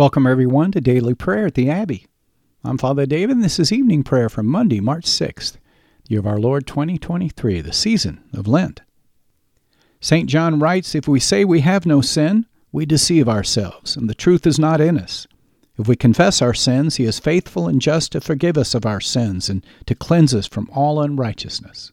Welcome, everyone, to Daily Prayer at the Abbey. I'm Father David, and this is evening prayer for Monday, March 6th, year of our Lord 2023, the season of Lent. St. John writes If we say we have no sin, we deceive ourselves, and the truth is not in us. If we confess our sins, he is faithful and just to forgive us of our sins and to cleanse us from all unrighteousness.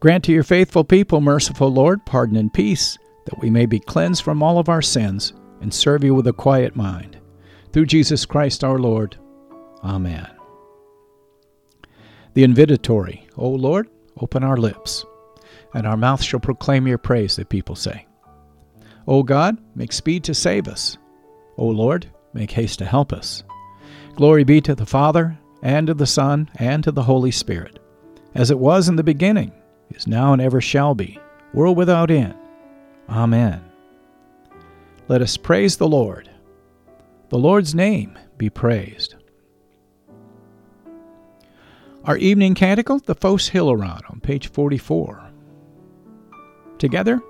Grant to your faithful people, merciful Lord, pardon and peace, that we may be cleansed from all of our sins and serve you with a quiet mind. Through Jesus Christ our Lord. Amen. The invitatory, O Lord, open our lips, and our mouth shall proclaim your praise, the people say. O God, make speed to save us. O Lord, make haste to help us. Glory be to the Father, and to the Son, and to the Holy Spirit, as it was in the beginning is now and ever shall be, world without end. Amen. Let us praise the Lord. The Lord's name be praised. Our evening canticle, the Phos Hilaron, on page 44. Together,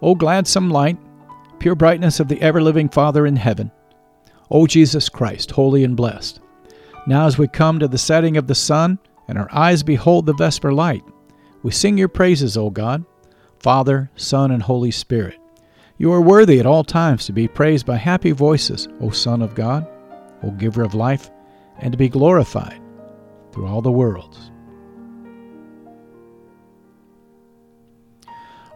O gladsome light, pure brightness of the ever living Father in heaven, O Jesus Christ, holy and blessed. Now, as we come to the setting of the sun, and our eyes behold the vesper light, we sing your praises, O God, Father, Son, and Holy Spirit. You are worthy at all times to be praised by happy voices, O Son of God, O Giver of life, and to be glorified through all the worlds.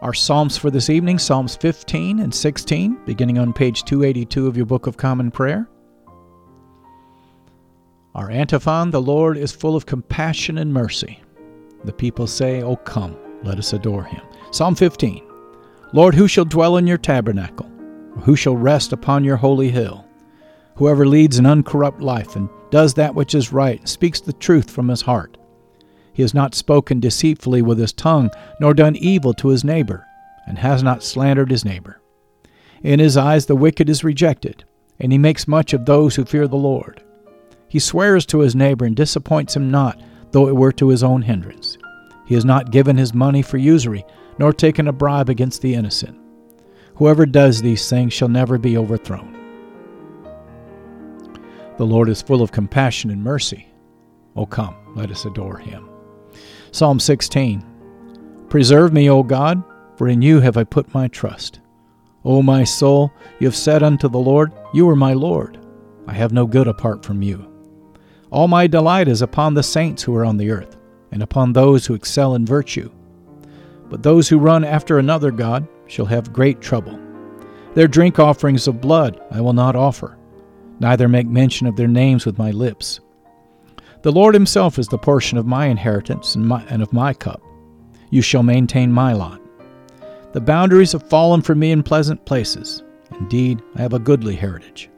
Our Psalms for this evening Psalms 15 and 16, beginning on page 282 of your Book of Common Prayer. Our antiphon The Lord is full of compassion and mercy. The people say, Oh, come, let us adore him. Psalm 15 Lord, who shall dwell in your tabernacle? Who shall rest upon your holy hill? Whoever leads an uncorrupt life and does that which is right, speaks the truth from his heart. He has not spoken deceitfully with his tongue, nor done evil to his neighbor, and has not slandered his neighbor. In his eyes the wicked is rejected, and he makes much of those who fear the Lord. He swears to his neighbor and disappoints him not though it were to his own hindrance. He has not given his money for usury, nor taken a bribe against the innocent. Whoever does these things shall never be overthrown. The Lord is full of compassion and mercy. O come, let us adore him. Psalm 16 Preserve me, O God, for in you have I put my trust. O my soul, you have said unto the Lord, You are my Lord. I have no good apart from you. All my delight is upon the saints who are on the earth, and upon those who excel in virtue. But those who run after another God shall have great trouble. Their drink offerings of blood I will not offer, neither make mention of their names with my lips. The Lord Himself is the portion of my inheritance and, my, and of my cup. You shall maintain my lot. The boundaries have fallen for me in pleasant places. Indeed, I have a goodly heritage.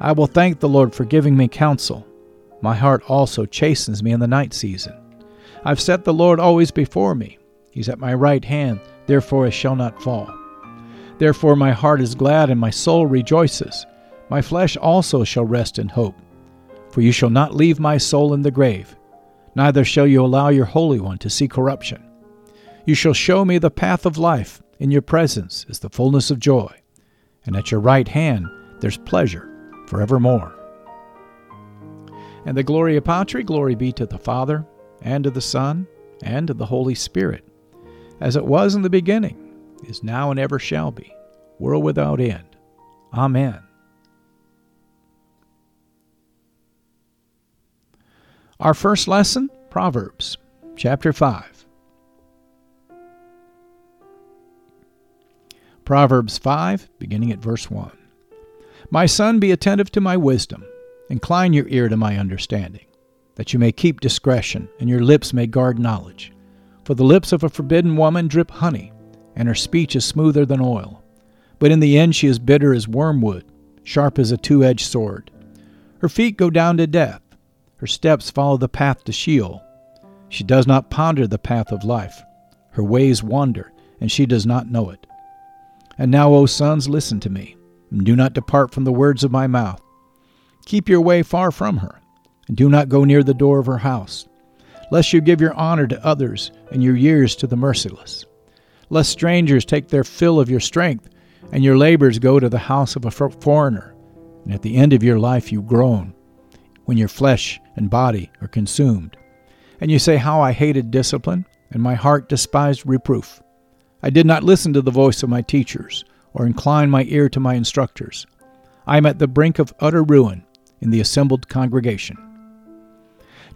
I will thank the Lord for giving me counsel. My heart also chastens me in the night season. I've set the Lord always before me. He's at my right hand, therefore I shall not fall. Therefore my heart is glad and my soul rejoices. My flesh also shall rest in hope. For you shall not leave my soul in the grave, neither shall you allow your Holy One to see corruption. You shall show me the path of life. In your presence is the fullness of joy, and at your right hand there's pleasure forevermore. And the Gloria Patri, glory be to the Father, and to the Son, and to the Holy Spirit, as it was in the beginning, is now, and ever shall be, world without end. Amen. Our first lesson, Proverbs, chapter 5. Proverbs 5, beginning at verse 1. My son, be attentive to my wisdom, incline your ear to my understanding, that you may keep discretion, and your lips may guard knowledge. For the lips of a forbidden woman drip honey, and her speech is smoother than oil. But in the end she is bitter as wormwood, sharp as a two edged sword. Her feet go down to death her steps follow the path to Sheol. She does not ponder the path of life. Her ways wander, and she does not know it. And now, O sons, listen to me, and do not depart from the words of my mouth. Keep your way far from her, and do not go near the door of her house, lest you give your honor to others and your years to the merciless. Lest strangers take their fill of your strength, and your labors go to the house of a foreigner, and at the end of your life you groan when your flesh and body are consumed. And you say, How I hated discipline, and my heart despised reproof. I did not listen to the voice of my teachers, or incline my ear to my instructors. I am at the brink of utter ruin in the assembled congregation.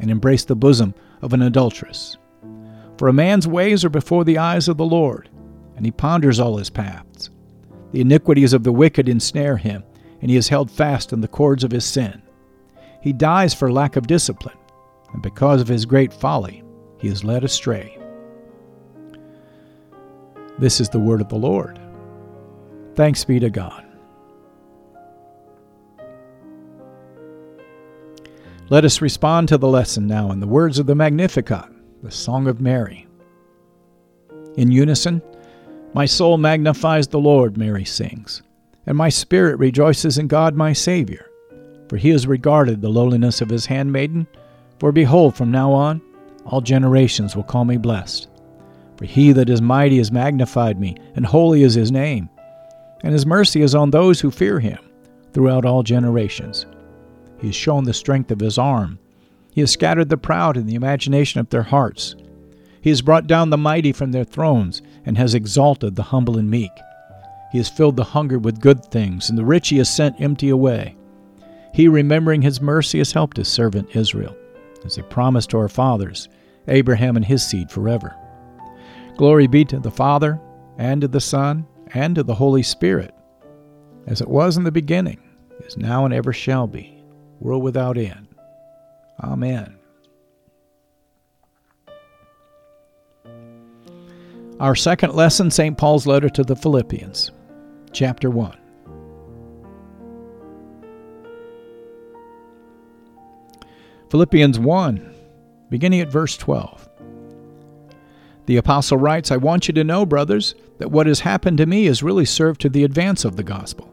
and embrace the bosom of an adulteress? For a man's ways are before the eyes of the Lord, and he ponders all his paths. The iniquities of the wicked ensnare him, and he is held fast in the cords of his sin. He dies for lack of discipline, and because of his great folly, he is led astray. This is the word of the Lord. Thanks be to God. Let us respond to the lesson now in the words of the Magnificat, the Song of Mary. In unison, My soul magnifies the Lord, Mary sings, and my spirit rejoices in God my Savior for he has regarded the lowliness of his handmaiden. For behold, from now on, all generations will call me blessed. For he that is mighty has magnified me, and holy is his name. And his mercy is on those who fear him throughout all generations. He has shown the strength of his arm. He has scattered the proud in the imagination of their hearts. He has brought down the mighty from their thrones, and has exalted the humble and meek. He has filled the hungry with good things, and the rich he has sent empty away. He, remembering his mercy, has helped his servant Israel, as he promised to our fathers, Abraham and his seed forever. Glory be to the Father, and to the Son, and to the Holy Spirit, as it was in the beginning, is now, and ever shall be, world without end. Amen. Our second lesson, St. Paul's letter to the Philippians, chapter 1. Philippians 1, beginning at verse 12. The apostle writes, I want you to know, brothers, that what has happened to me has really served to the advance of the gospel,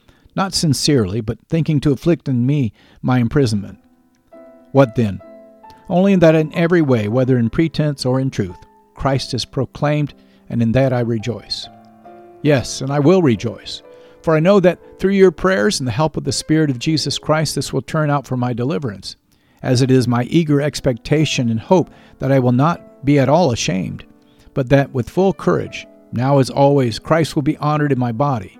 not sincerely, but thinking to afflict in me my imprisonment. What then? Only that in every way, whether in pretense or in truth, Christ is proclaimed, and in that I rejoice. Yes, and I will rejoice, For I know that through your prayers and the help of the Spirit of Jesus Christ, this will turn out for my deliverance, as it is my eager expectation and hope that I will not be at all ashamed, but that with full courage, now as always, Christ will be honored in my body,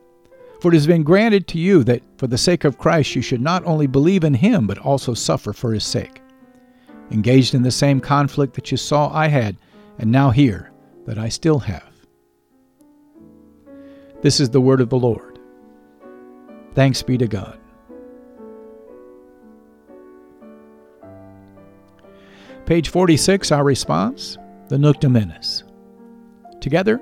For it has been granted to you that for the sake of Christ you should not only believe in him, but also suffer for his sake. Engaged in the same conflict that you saw I had, and now hear that I still have. This is the word of the Lord. Thanks be to God. Page 46, our response, the Nunc. Together,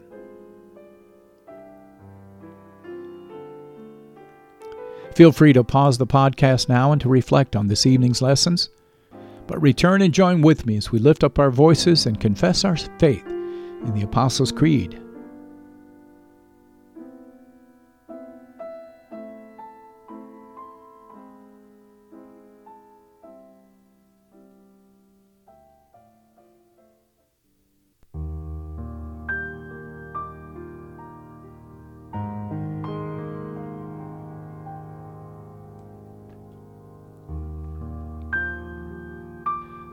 Feel free to pause the podcast now and to reflect on this evening's lessons. But return and join with me as we lift up our voices and confess our faith in the Apostles' Creed.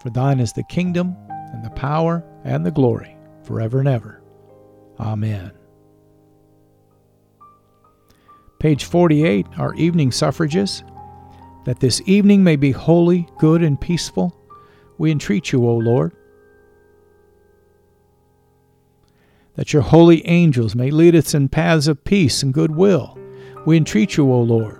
For thine is the kingdom, and the power, and the glory, forever and ever. Amen. Page 48, our evening suffrages. That this evening may be holy, good, and peaceful, we entreat you, O Lord. That your holy angels may lead us in paths of peace and goodwill, we entreat you, O Lord.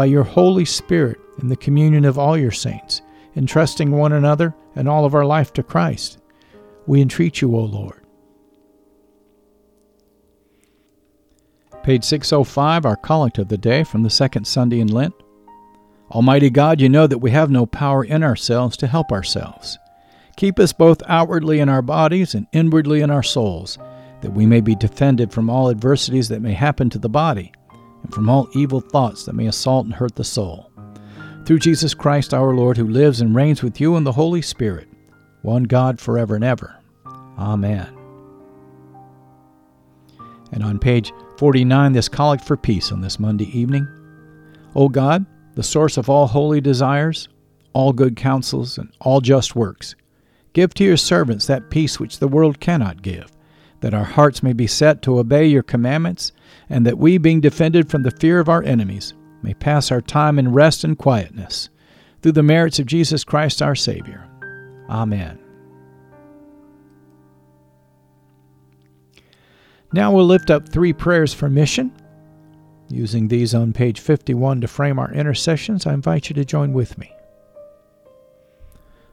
by your Holy Spirit in the communion of all your saints, entrusting one another and all of our life to Christ. We entreat you, O Lord. Page 605, our collect of the day from the second Sunday in Lent. Almighty God, you know that we have no power in ourselves to help ourselves. Keep us both outwardly in our bodies and inwardly in our souls, that we may be defended from all adversities that may happen to the body, and from all evil thoughts that may assault and hurt the soul. Through Jesus Christ our Lord, who lives and reigns with you in the Holy Spirit, one God forever and ever. Amen. And on page 49, this collect for peace on this Monday evening. O God, the source of all holy desires, all good counsels, and all just works. Give to your servants that peace which the world cannot give, that our hearts may be set to obey your commandments, and that we, being defended from the fear of our enemies, may pass our time in rest and quietness, through the merits of Jesus Christ our Savior. Amen. Now we'll lift up three prayers for mission Using these on page 51 to frame our intercessions, I invite you to join with me.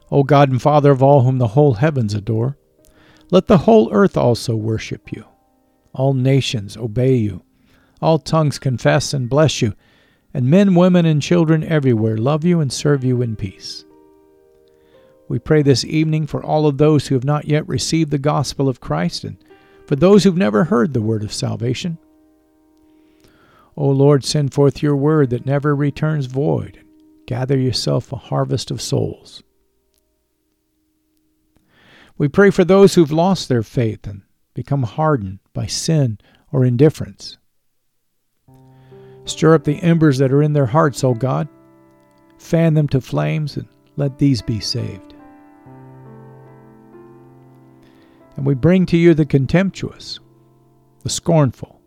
O God and Father of all whom the whole heavens adore, let the whole earth also worship you. All nations obey you. All tongues confess and bless you, and men, women, and children everywhere love you and serve you in peace. We pray this evening for all of those who have not yet received the gospel of Christ and for those who've never heard the word of salvation. O Lord, send forth your word that never returns void. and Gather yourself a harvest of souls. We pray for those who've lost their faith and become hardened by sin or indifference. Stir up the embers that are in their hearts, O God. Fan them to flames and let these be saved. And we bring to you the contemptuous, the scornful,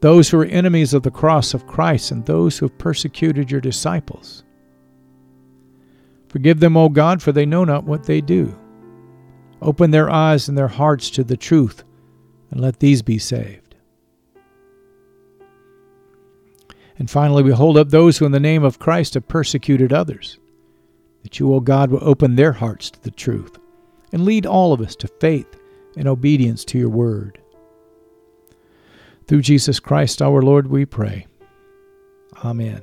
those who are enemies of the cross of Christ and those who have persecuted your disciples. Forgive them, O God, for they know not what they do. Open their eyes and their hearts to the truth, and let these be saved. And finally, we hold up those who, in the name of Christ, have persecuted others, that you, O God, will open their hearts to the truth and lead all of us to faith and obedience to your word. Through Jesus Christ our Lord, we pray. Amen.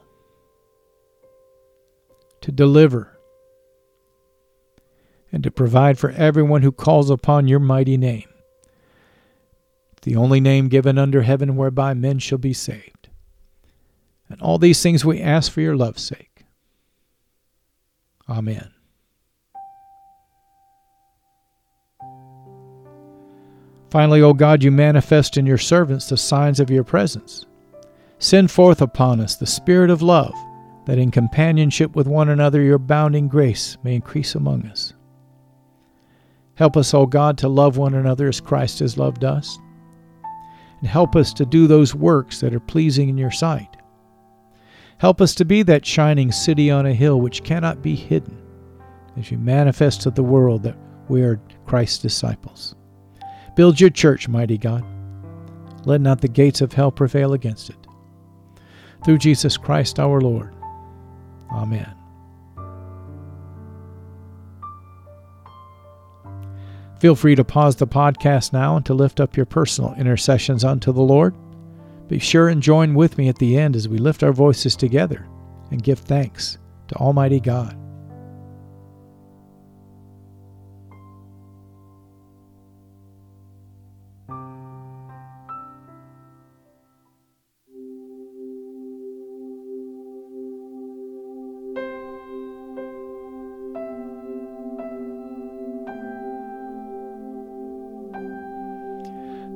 to deliver, and to provide for everyone who calls upon your mighty name, the only name given under heaven whereby men shall be saved. And all these things we ask for your love's sake. Amen. Finally, O God, you manifest in your servants the signs of your presence. Send forth upon us the Spirit of love, that in companionship with one another your bounding grace may increase among us. Help us, O God, to love one another as Christ has loved us. And help us to do those works that are pleasing in your sight. Help us to be that shining city on a hill which cannot be hidden, as you manifest to the world that we are Christ's disciples. Build your church, mighty God. Let not the gates of hell prevail against it. Through Jesus Christ our Lord. Amen. Feel free to pause the podcast now and to lift up your personal intercessions unto the Lord. Be sure and join with me at the end as we lift our voices together and give thanks to Almighty God.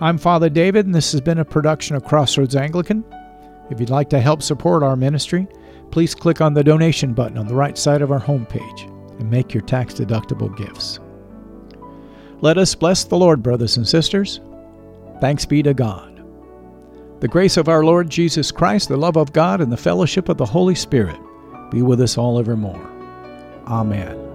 I'm Father David, and this has been a production of Crossroads Anglican. If you'd like to help support our ministry, please click on the donation button on the right side of our homepage and make your tax deductible gifts. Let us bless the Lord, brothers and sisters. Thanks be to God. The grace of our Lord Jesus Christ, the love of God, and the fellowship of the Holy Spirit be with us all evermore. Amen.